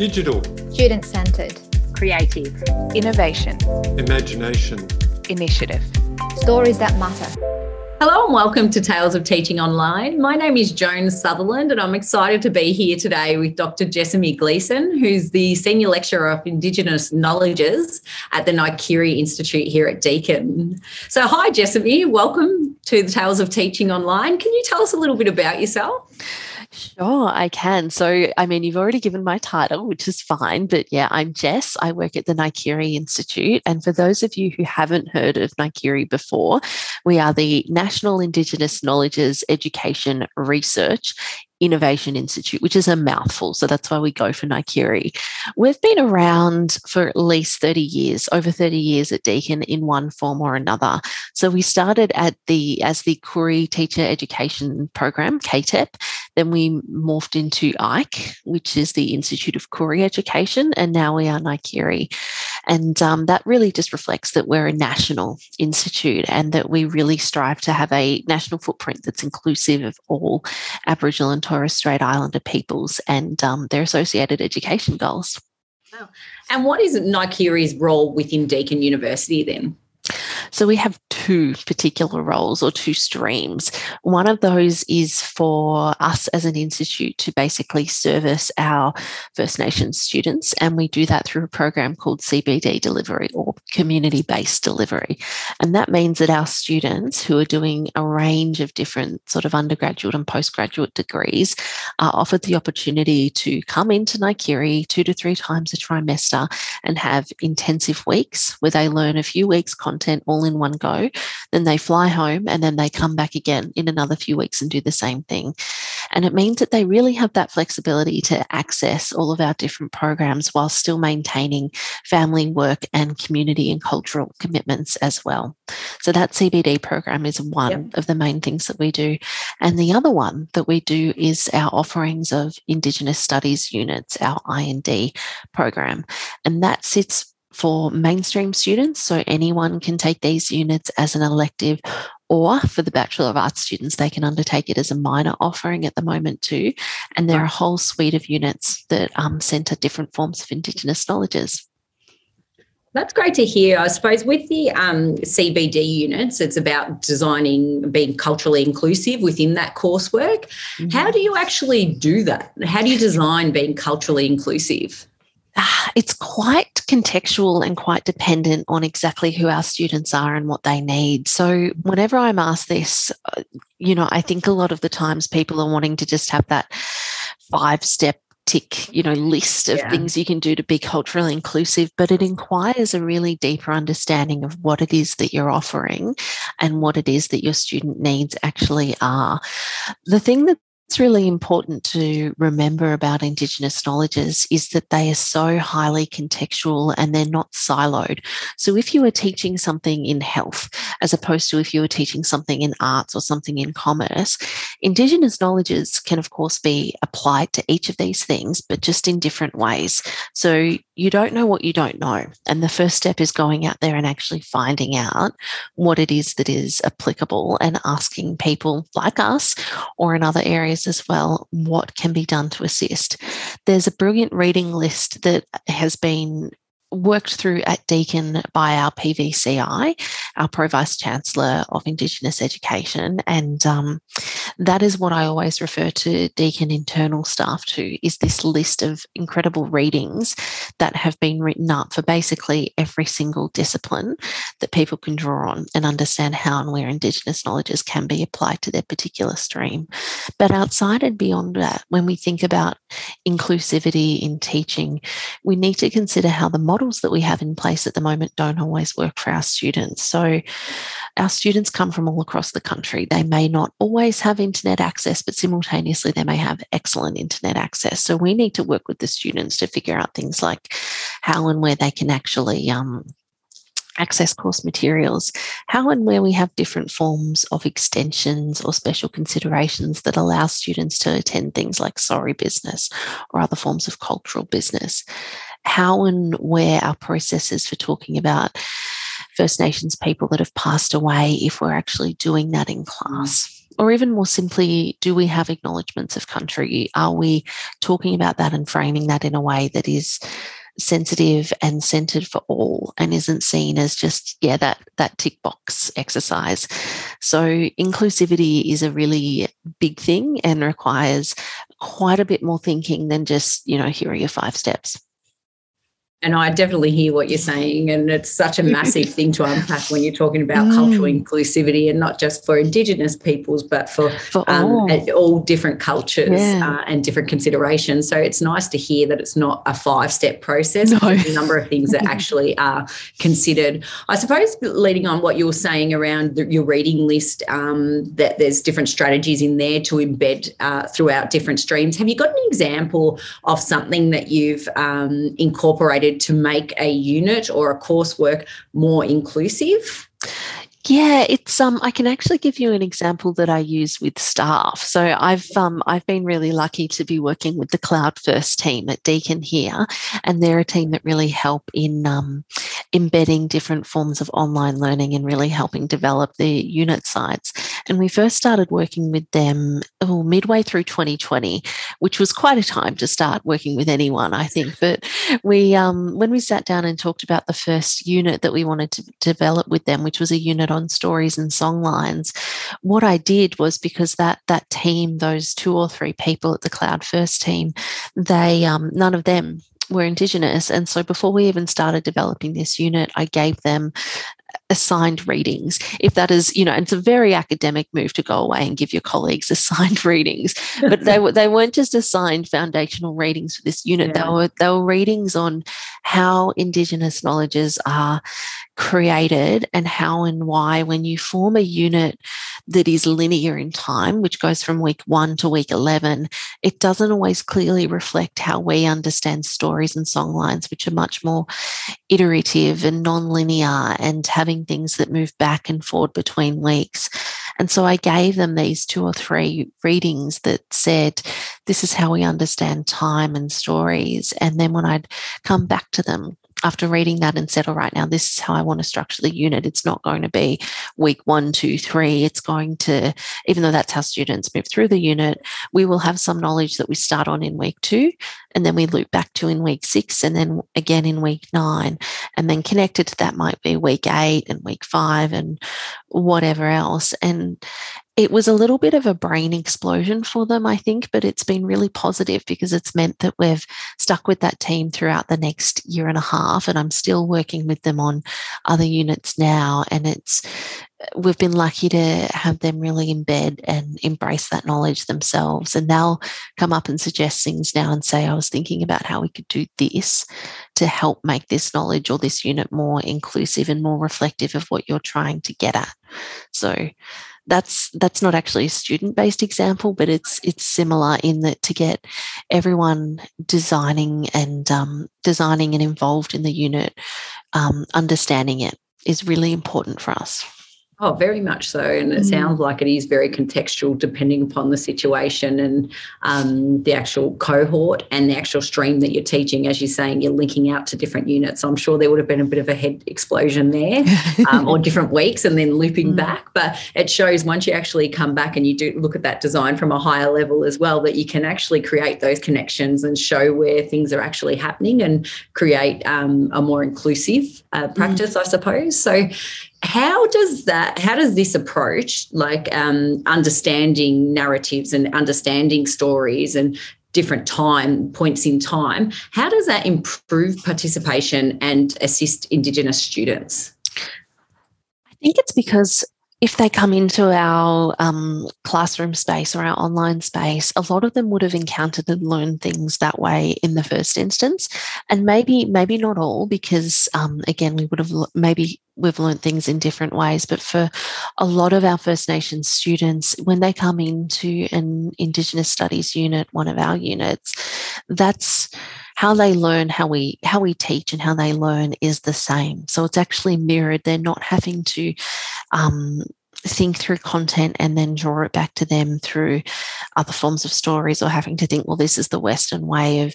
Digital. Student centred. Creative. Innovation. Imagination. Initiative. Stories that matter. Hello and welcome to Tales of Teaching Online. My name is Joan Sutherland and I'm excited to be here today with Dr. Jessamy Gleeson, who's the Senior Lecturer of Indigenous Knowledges at the NIKERI Institute here at Deakin. So hi Jessamy, welcome to the Tales of Teaching Online. Can you tell us a little bit about yourself? Sure, I can. So, I mean, you've already given my title, which is fine. But yeah, I'm Jess. I work at the NIKERI Institute. And for those of you who haven't heard of NIKERI before, we are the National Indigenous Knowledges Education Research Innovation Institute, which is a mouthful. So that's why we go for NIKERI. We've been around for at least 30 years, over 30 years at Deakin in one form or another. So we started at the as the Koori Teacher Education Program, KTEP. Then we morphed into IKE, which is the Institute of Koori Education, and now we are NIKERI. And um, that really just reflects that we're a national institute and that we really strive to have a national footprint that's inclusive of all Aboriginal and Torres Strait Islander peoples and um, their associated education goals. Wow. And what is NIKERI's role within Deakin University then? So we have two particular roles or two streams. One of those is for us as an institute to basically service our First Nations students, and we do that through a program called CBD delivery or community based delivery. And that means that our students who are doing a range of different sort of undergraduate and postgraduate degrees are offered the opportunity to come into NIKERI two to three times a trimester and have intensive weeks where they learn a few weeks content all in one go then they fly home and then they come back again in another few weeks and do the same thing. And it means that they really have that flexibility to access all of our different programs while still maintaining family, work, and community and cultural commitments as well. So that CBD program is one yep. of the main things that we do. And the other one that we do is our offerings of Indigenous Studies units, our IND program. And that sits for mainstream students. So anyone can take these units as an elective, or for the Bachelor of Arts students, they can undertake it as a minor offering at the moment too. And there are a whole suite of units that um, centre different forms of Indigenous knowledges. That's great to hear. I suppose with the um, CBD units, it's about designing, being culturally inclusive within that coursework. Mm-hmm. How do you actually do that? How do you design being culturally inclusive? It's quite contextual and quite dependent on exactly who our students are and what they need. So, whenever I'm asked this, uh, you know, I think a lot of the times people are wanting to just have that five step tick, you know, list of yeah. things you can do to be culturally inclusive, but it inquires a really deeper understanding of what it is that you're offering and what it is that your student needs actually are. The thing that What's really important to remember about Indigenous knowledges is that they are so highly contextual and they're not siloed. So, if you are teaching something in health, as opposed to if you were teaching something in arts or something in commerce, Indigenous knowledges can, of course, be applied to each of these things, but just in different ways. So, you don't know what you don't know. And the first step is going out there and actually finding out what it is that is applicable and asking people like us or in other areas as well what can be done to assist. There's a brilliant reading list that has been worked through at Deakin by our PVCI, our Pro Vice Chancellor of Indigenous Education. And um, that is what I always refer to Deakin internal staff to is this list of incredible readings that have been written up for basically every single discipline that people can draw on and understand how and where Indigenous knowledges can be applied to their particular stream. But outside and beyond that, when we think about inclusivity in teaching, we need to consider how the model models that we have in place at the moment don't always work for our students. So, our students come from all across the country. They may not always have internet access, but simultaneously, they may have excellent internet access. So, we need to work with the students to figure out things like how and where they can actually um, access course materials, how and where we have different forms of extensions or special considerations that allow students to attend things like sorry business or other forms of cultural business how and where our processes for talking about First Nations people that have passed away, if we're actually doing that in class. Or even more simply, do we have acknowledgements of country? Are we talking about that and framing that in a way that is sensitive and centered for all and isn't seen as just yeah that that tick box exercise? So inclusivity is a really big thing and requires quite a bit more thinking than just you know here are your five steps and I definitely hear what you're saying. And it's such a massive thing to unpack when you're talking about mm. cultural inclusivity and not just for Indigenous peoples, but for, for um, all. all. different cultures yeah. uh, and different considerations. So it's nice to hear that it's not a five step process. No. a number of things that actually are considered. I suppose, leading on what you were saying around the, your reading list, um, that there's different strategies in there to embed uh, throughout different streams. Have you got an example of something that you've um, incorporated? To make a unit or a coursework more inclusive? Yeah, it's um I can actually give you an example that I use with staff. So I've um I've been really lucky to be working with the Cloud First team at Deakin here and they're a team that really help in um, embedding different forms of online learning and really helping develop the unit sites. And we first started working with them oh, midway through 2020, which was quite a time to start working with anyone, I think. But we um when we sat down and talked about the first unit that we wanted to develop with them, which was a unit on stories and songlines. What I did was because that that team, those two or three people at the Cloud First team, they um, none of them were Indigenous. And so before we even started developing this unit, I gave them assigned readings if that is you know it's a very academic move to go away and give your colleagues assigned readings but they were they weren't just assigned foundational readings for this unit yeah. they were they were readings on how indigenous knowledges are created and how and why when you form a unit that is linear in time which goes from week 1 to week 11 it doesn't always clearly reflect how we understand stories and songlines which are much more iterative and non-linear and having things that move back and forward between weeks. And so I gave them these two or three readings that said, This is how we understand time and stories. And then when I'd come back to them after reading that and said, all right, now this is how I want to structure the unit. It's not going to be week one, two, three. It's going to, even though that's how students move through the unit, we will have some knowledge that we start on in week two, and then we loop back to in week six, and then again in week nine. And then connected to that might be week eight and week five and whatever else. And it was a little bit of a brain explosion for them, I think, but it's been really positive because it's meant that we've stuck with that team throughout the next year and a half. And I'm still working with them on other units now. And it's, we've been lucky to have them really embed and embrace that knowledge themselves. And they'll come up and suggest things now and say, I was thinking about how we could do this to help make this knowledge or this unit more inclusive and more reflective of what you're trying to get at. So that's that's not actually a student based example but it's it's similar in that to get everyone designing and um, designing and involved in the unit um, understanding it is really important for us Oh, very much so. And it mm. sounds like it is very contextual depending upon the situation and um, the actual cohort and the actual stream that you're teaching. As you're saying, you're linking out to different units. I'm sure there would have been a bit of a head explosion there um, or different weeks and then looping mm. back. But it shows once you actually come back and you do look at that design from a higher level as well, that you can actually create those connections and show where things are actually happening and create um, a more inclusive uh, mm. practice, mm. I suppose. So, how does that how does this approach like um, understanding narratives and understanding stories and different time points in time how does that improve participation and assist indigenous students? I think it's because if they come into our um, classroom space or our online space, a lot of them would have encountered and learned things that way in the first instance, and maybe maybe not all, because um, again, we would have maybe we've learned things in different ways. But for a lot of our First Nations students, when they come into an Indigenous Studies unit, one of our units, that's how they learn how we how we teach and how they learn is the same. So it's actually mirrored. They're not having to um, think through content and then draw it back to them through other forms of stories or having to think well this is the western way of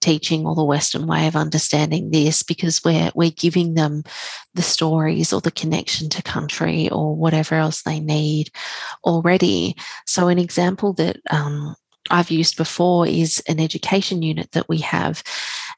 teaching or the Western way of understanding this because we're we're giving them the stories or the connection to country or whatever else they need already. So an example that um, I've used before is an education unit that we have.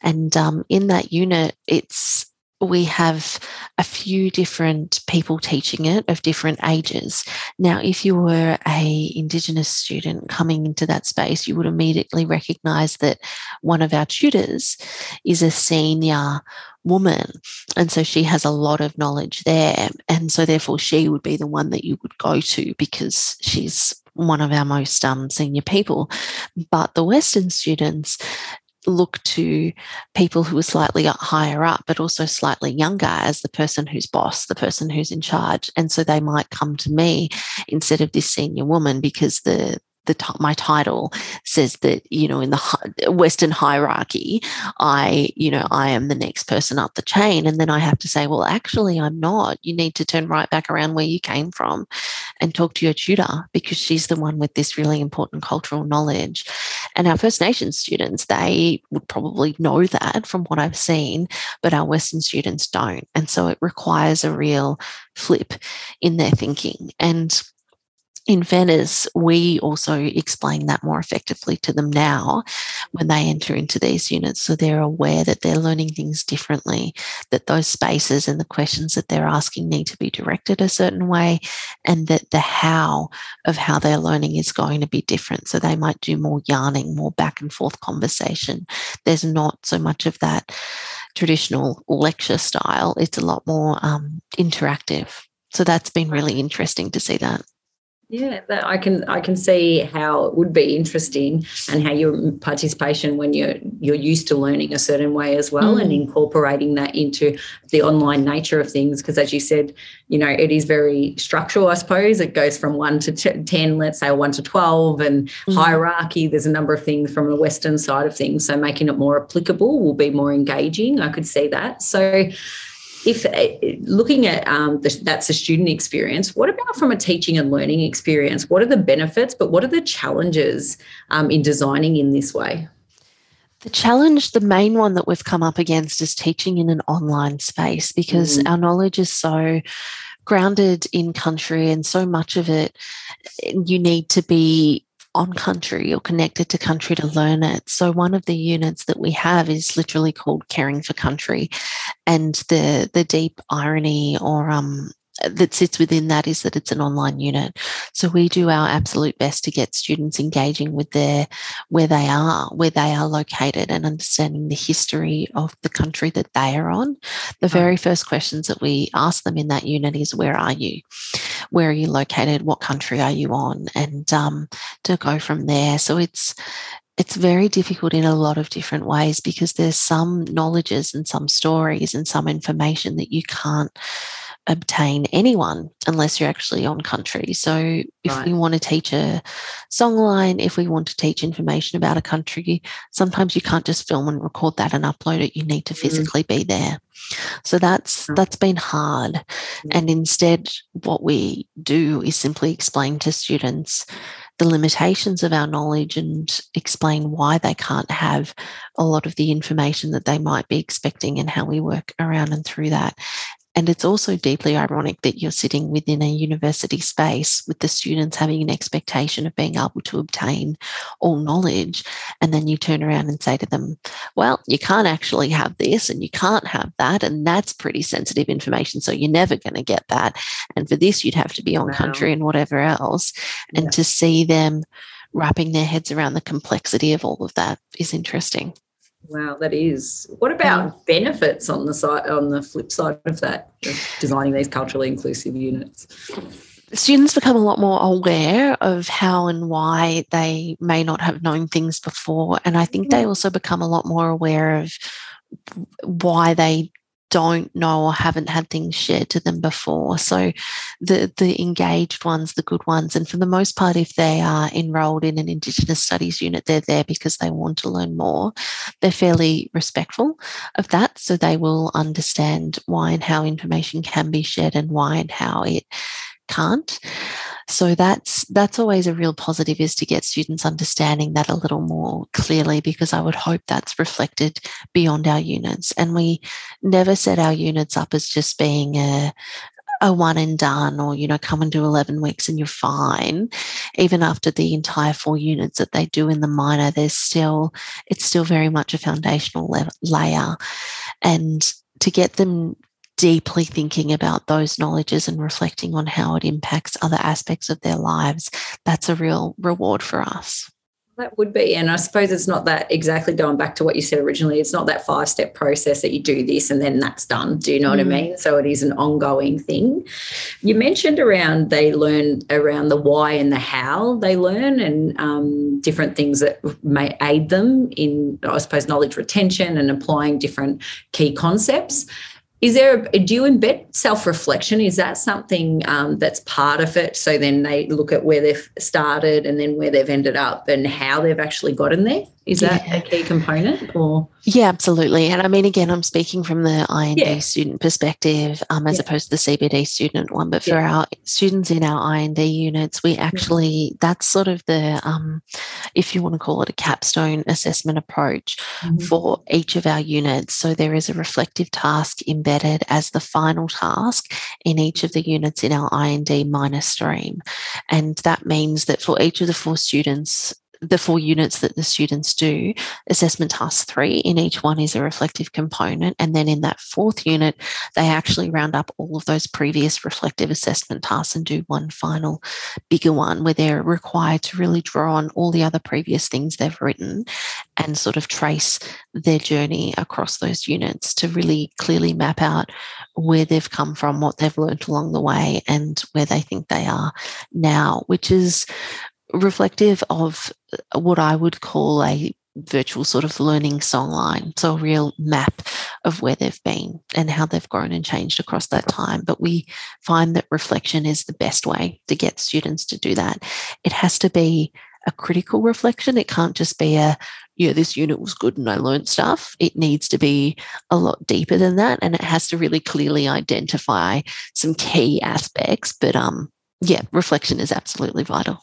And um, in that unit, it's we have a few different people teaching it of different ages. Now, if you were a Indigenous student coming into that space, you would immediately recognize that one of our tutors is a senior woman. And so she has a lot of knowledge there. And so therefore she would be the one that you would go to because she's one of our most um, senior people. But the Western students look to people who are slightly higher up, but also slightly younger as the person who's boss, the person who's in charge. And so they might come to me instead of this senior woman because the the my title says that you know in the western hierarchy i you know i am the next person up the chain. And then i have to say well actually i'm not. You need to turn right back around where you came from and talk to your tutor because she's the one with this really important cultural knowledge. And our first nations students they would probably know that from what i've seen but our western students don't. And so it requires a real flip in their thinking. And in fairness, we also explain that more effectively to them now when they enter into these units. So they're aware that they're learning things differently, that those spaces and the questions that they're asking need to be directed a certain way, and that the how of how they're learning is going to be different. So they might do more yarning, more back and forth conversation. There's not so much of that traditional lecture style, it's a lot more um, interactive. So that's been really interesting to see that. Yeah, that I can I can see how it would be interesting and how your participation when you're you're used to learning a certain way as well mm. and incorporating that into the online nature of things because as you said, you know, it is very structural, I suppose. It goes from 1 to 10, let's say 1 to 12 and mm. hierarchy, there's a number of things from the western side of things, so making it more applicable will be more engaging. I could see that. So if uh, looking at um, the, that's a student experience, what about from a teaching and learning experience? What are the benefits, but what are the challenges um, in designing in this way? The challenge, the main one that we've come up against is teaching in an online space because mm. our knowledge is so grounded in country and so much of it you need to be on country or connected to country to learn it. So one of the units that we have is literally called Caring for Country, and the the deep irony or um, that sits within that is that it's an online unit. So we do our absolute best to get students engaging with their where they are, where they are located, and understanding the history of the country that they are on. The very first questions that we ask them in that unit is, "Where are you? Where are you located? What country are you on?" And um, to go from there. So it's it's very difficult in a lot of different ways because there's some knowledges and some stories and some information that you can't obtain anyone unless you're actually on country. So if right. we want to teach a song line, if we want to teach information about a country, sometimes you can't just film and record that and upload it. You need to mm. physically mm. be there. So that's that's been hard. Mm. And instead what we do is simply explain to students the limitations of our knowledge and explain why they can't have a lot of the information that they might be expecting and how we work around and through that. And it's also deeply ironic that you're sitting within a university space with the students having an expectation of being able to obtain all knowledge. And then you turn around and say to them, well, you can't actually have this and you can't have that. And that's pretty sensitive information. So you're never going to get that. And for this, you'd have to be on wow. country and whatever else. And yeah. to see them wrapping their heads around the complexity of all of that is interesting. Wow, that is. What about mm. benefits on the side on the flip side of that, of designing these culturally inclusive units? Students become a lot more aware of how and why they may not have known things before. And I think they mm. also become a lot more aware of why they don't know or haven't had things shared to them before. So the the engaged ones, the good ones, and for the most part, if they are enrolled in an Indigenous studies unit, they're there because they want to learn more. They're fairly respectful of that. So they will understand why and how information can be shared and why and how it can't. So that's that's always a real positive is to get students understanding that a little more clearly because I would hope that's reflected beyond our units. And we never set our units up as just being a a one and done or you know come and do 11 weeks and you're fine even after the entire four units that they do in the minor there's still it's still very much a foundational layer and to get them deeply thinking about those knowledges and reflecting on how it impacts other aspects of their lives, that's a real reward for us. That would be. And I suppose it's not that exactly going back to what you said originally, it's not that five step process that you do this and then that's done. Do you know mm. what I mm. mean? So it is an ongoing thing. You mentioned around they learn around the why and the how they learn and um, different things that may aid them in, I suppose, knowledge retention and applying different key concepts is there a, do you embed self-reflection? Is that something um, that's part of it? So then they look at where they've started and then where they've ended up and how they've actually gotten there is that yeah. a key component or? Yeah, absolutely. And I mean, again, I'm speaking from the IND yeah. student perspective um, as yeah. opposed to the CBD student one. But for our students in our IND units, we actually, that's sort of the, um, if you want to call it a capstone assessment approach mm-hmm. for each of our units. So there is a reflective task embedded as the final task in each of the units in our IND minor stream. And that means that for each of the four students, the four units that the students do, assessment task three in each one is a reflective component. And then in that fourth unit, they actually round up all of those previous reflective assessment tasks and do one final bigger one where they're required to really draw on all the other previous things they've written and sort of trace their journey across those units to really clearly map out where they've come from, what they've learned along the way, and where they think they are now, which is reflective of uh, what I would call a virtual sort of learning songline. So a real map of where they've been and how they've grown and changed across that time. But we find that reflection is the best way to get students to do that. It has to be a critical reflection. It can't just be a, yeah, this unit was good and I learned stuff. It needs to be a lot deeper than that. And it has to really clearly identify some key aspects. But um, yeah, reflection is absolutely vital.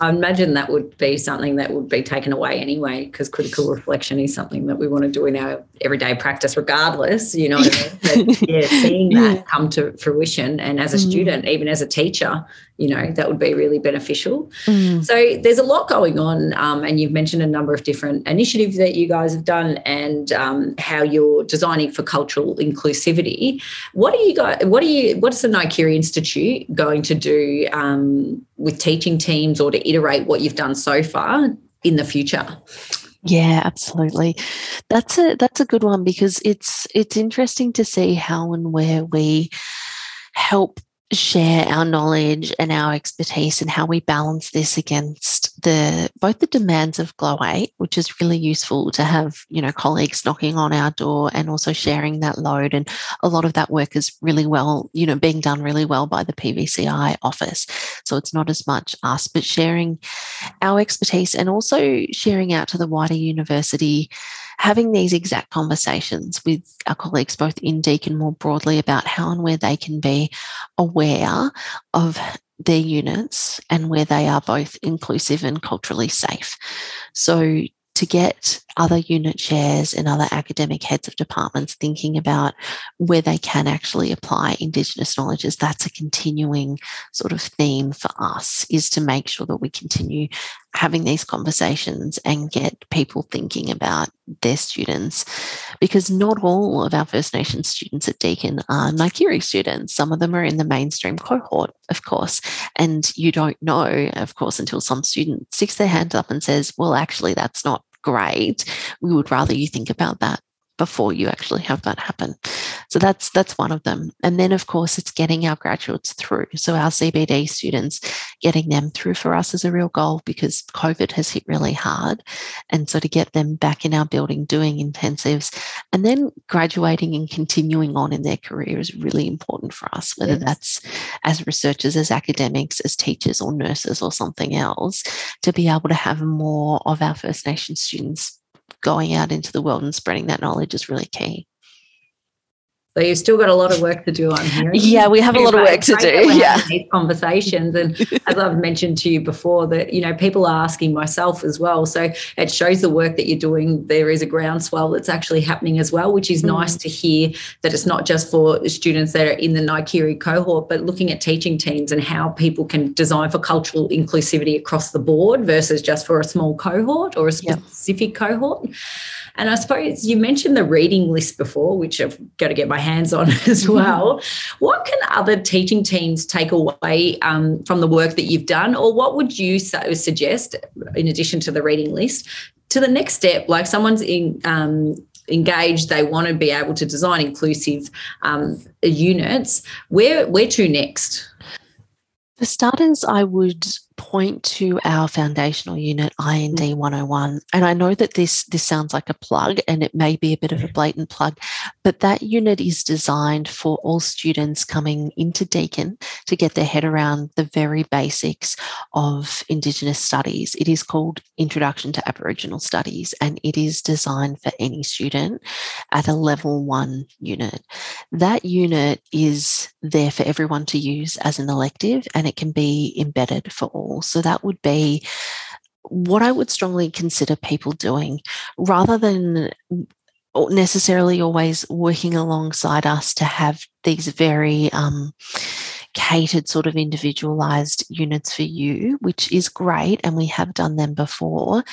I imagine that would be something that would be taken away anyway, because critical reflection is something that we want to do in our everyday practice, regardless. You know, I mean? but, yeah, seeing that come to fruition, and as a mm. student, even as a teacher, you know, that would be really beneficial. Mm. So there's a lot going on, um, and you've mentioned a number of different initiatives that you guys have done, and um, how you're designing for cultural inclusivity. What are you guys? What are you? What's the NIKERI Institute going to do um, with teaching teams, or to iterate what you've done so far in the future? Yeah, absolutely. That's a that's a good one because it's it's interesting to see how and where we help share our knowledge and our expertise and how we balance this against the both the demands of glow 8 which is really useful to have you know colleagues knocking on our door and also sharing that load. And a lot of that work is really well you know being done really well by the pvci office. So it's not as much us but sharing our expertise and also sharing out to the wider university having these exact conversations with our colleagues, both in Deakin more broadly, about how and where they can be aware of their units and where they are both inclusive and culturally safe. So, to get other unit chairs and other academic heads of departments thinking about where they can actually apply Indigenous knowledges. That's a continuing sort of theme for us is to make sure that we continue having these conversations and get people thinking about their students because not all of our First Nations students at Deakin are NIKERI students. Some of them are in the mainstream cohort, of course. And you don't know, of course, until some student sticks their hand up and says, well, actually, that's not great. We would rather you think about that before you actually have that happen. So that's that's one of them. And then of course it's getting our graduates through. So our CBD students, getting them through for us is a real goal because COVID has hit really hard. And so to get them back in our building doing intensives and then graduating and continuing on in their career is really important for us, whether yes. that's as researchers, as academics, as teachers or nurses or something else, to be able to have more of our First Nation students going out into the world and spreading that knowledge is really key. So you've still got a lot of work to do on here. Yeah, we have a lot of work to do. Yeah, these conversations, and as I've mentioned to you before, that you know people are asking myself as well. So it shows the work that you're doing. There is a groundswell that's actually happening as well, which is mm. nice to hear. That it's not just for students that are in the NIKERI cohort, but looking at teaching teams and how people can design for cultural inclusivity across the board versus just for a small cohort or a specific yep. cohort. And I suppose you mentioned the reading list before, which I've got to get my hands on as well. what can other teaching teams take away um, from the work that you've done, or what would you suggest, in addition to the reading list, to the next step? Like someone's in. Um, engaged they want to be able to design inclusive um, units where where to next for starters i would point to our foundational unit IND mm. 101 and I know that this this sounds like a plug and it may be a bit of a mm. blatant plug but that unit is designed for all students coming into Deakin to get their head around the very basics of indigenous studies. It is called Introduction to Aboriginal Studies and it is designed for any student at a level 1 unit. That unit is there for everyone to use as an elective and it can be embedded for all so that would be what I would strongly consider people doing rather than necessarily always working alongside us to have these very um, catered sort of individualized units for you, which is great. And we have done them before.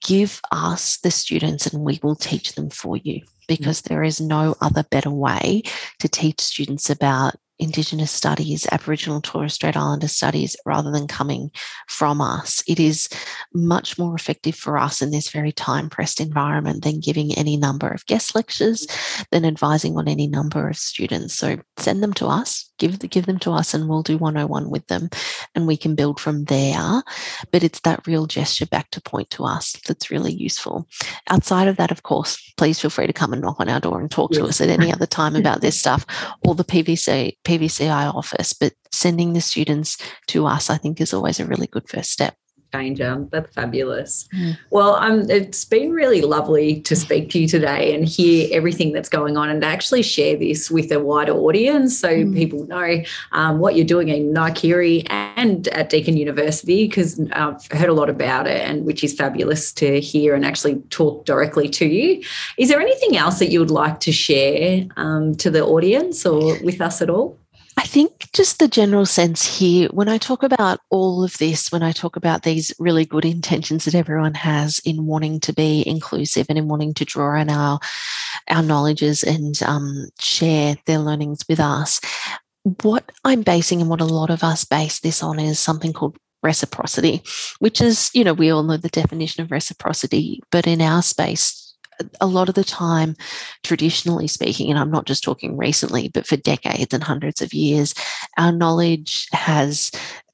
Give us the students and we will teach them for you because there is no other better way to teach students about Indigenous studies, Aboriginal Torres Strait Islander studies, rather than coming from us. It is much more effective for us in this very time pressed environment than giving any number of guest lectures, than advising on any number of students. So send them to us, give, give them to us, and we'll do 101 with them and we can build from there. But it's that real gesture back to point to us that's really useful. Outside of that, of course, please feel free to come and knock on our door and talk yes. to us at any other time about this stuff or the PVC PVCI office, but sending the students to us, I think, is always a really good first step changer. That's fabulous. Mm. Well, um, it's been really lovely to speak to you today and hear everything that's going on and actually share this with a wider audience so mm. people know um, what you're doing in NIKERI and at Deakin University because I've heard a lot about it and which is fabulous to hear and actually talk directly to you. Is there anything else that you would like to share um, to the audience or with us at all? I think just the general sense here, when I talk about all of this, when I talk about these really good intentions that everyone has in wanting to be inclusive and in wanting to draw on our, our knowledges and um, share their learnings with us, what I'm basing and what a lot of us base this on is something called reciprocity, which is, you know, we all know the definition of reciprocity, but in our space, a lot of the time, traditionally speaking, and I'm not just talking recently, but for decades and hundreds of years, our knowledge has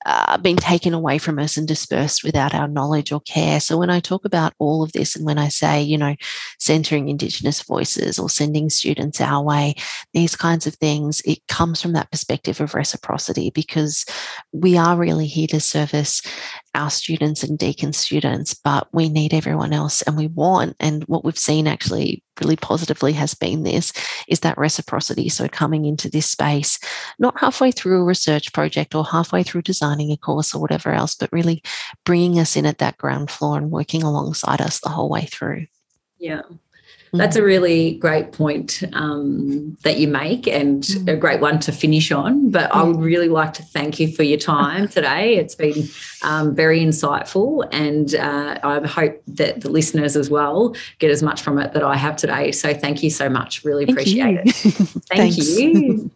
uh, been taken away from us and dispersed without our knowledge or care. So, when I talk about all of this, and when I say, you know, centering Indigenous voices or sending students our way, these kinds of things, it comes from that perspective of reciprocity because we are really here to service our students and Deakin students, but we need everyone else and we want. And what we've seen actually really positively has been this is that reciprocity. So coming into this space, not halfway through a research project or halfway through designing a course or whatever else, but really bringing us in at that ground floor and working alongside us the whole way through. Yeah. That's a really great point um, that you make and mm. a great one to finish on. But I would really like to thank you for your time today. It's been um, very insightful, and uh, I hope that the listeners as well get as much from it that I have today. So thank you so much. Really appreciate it. Thank you.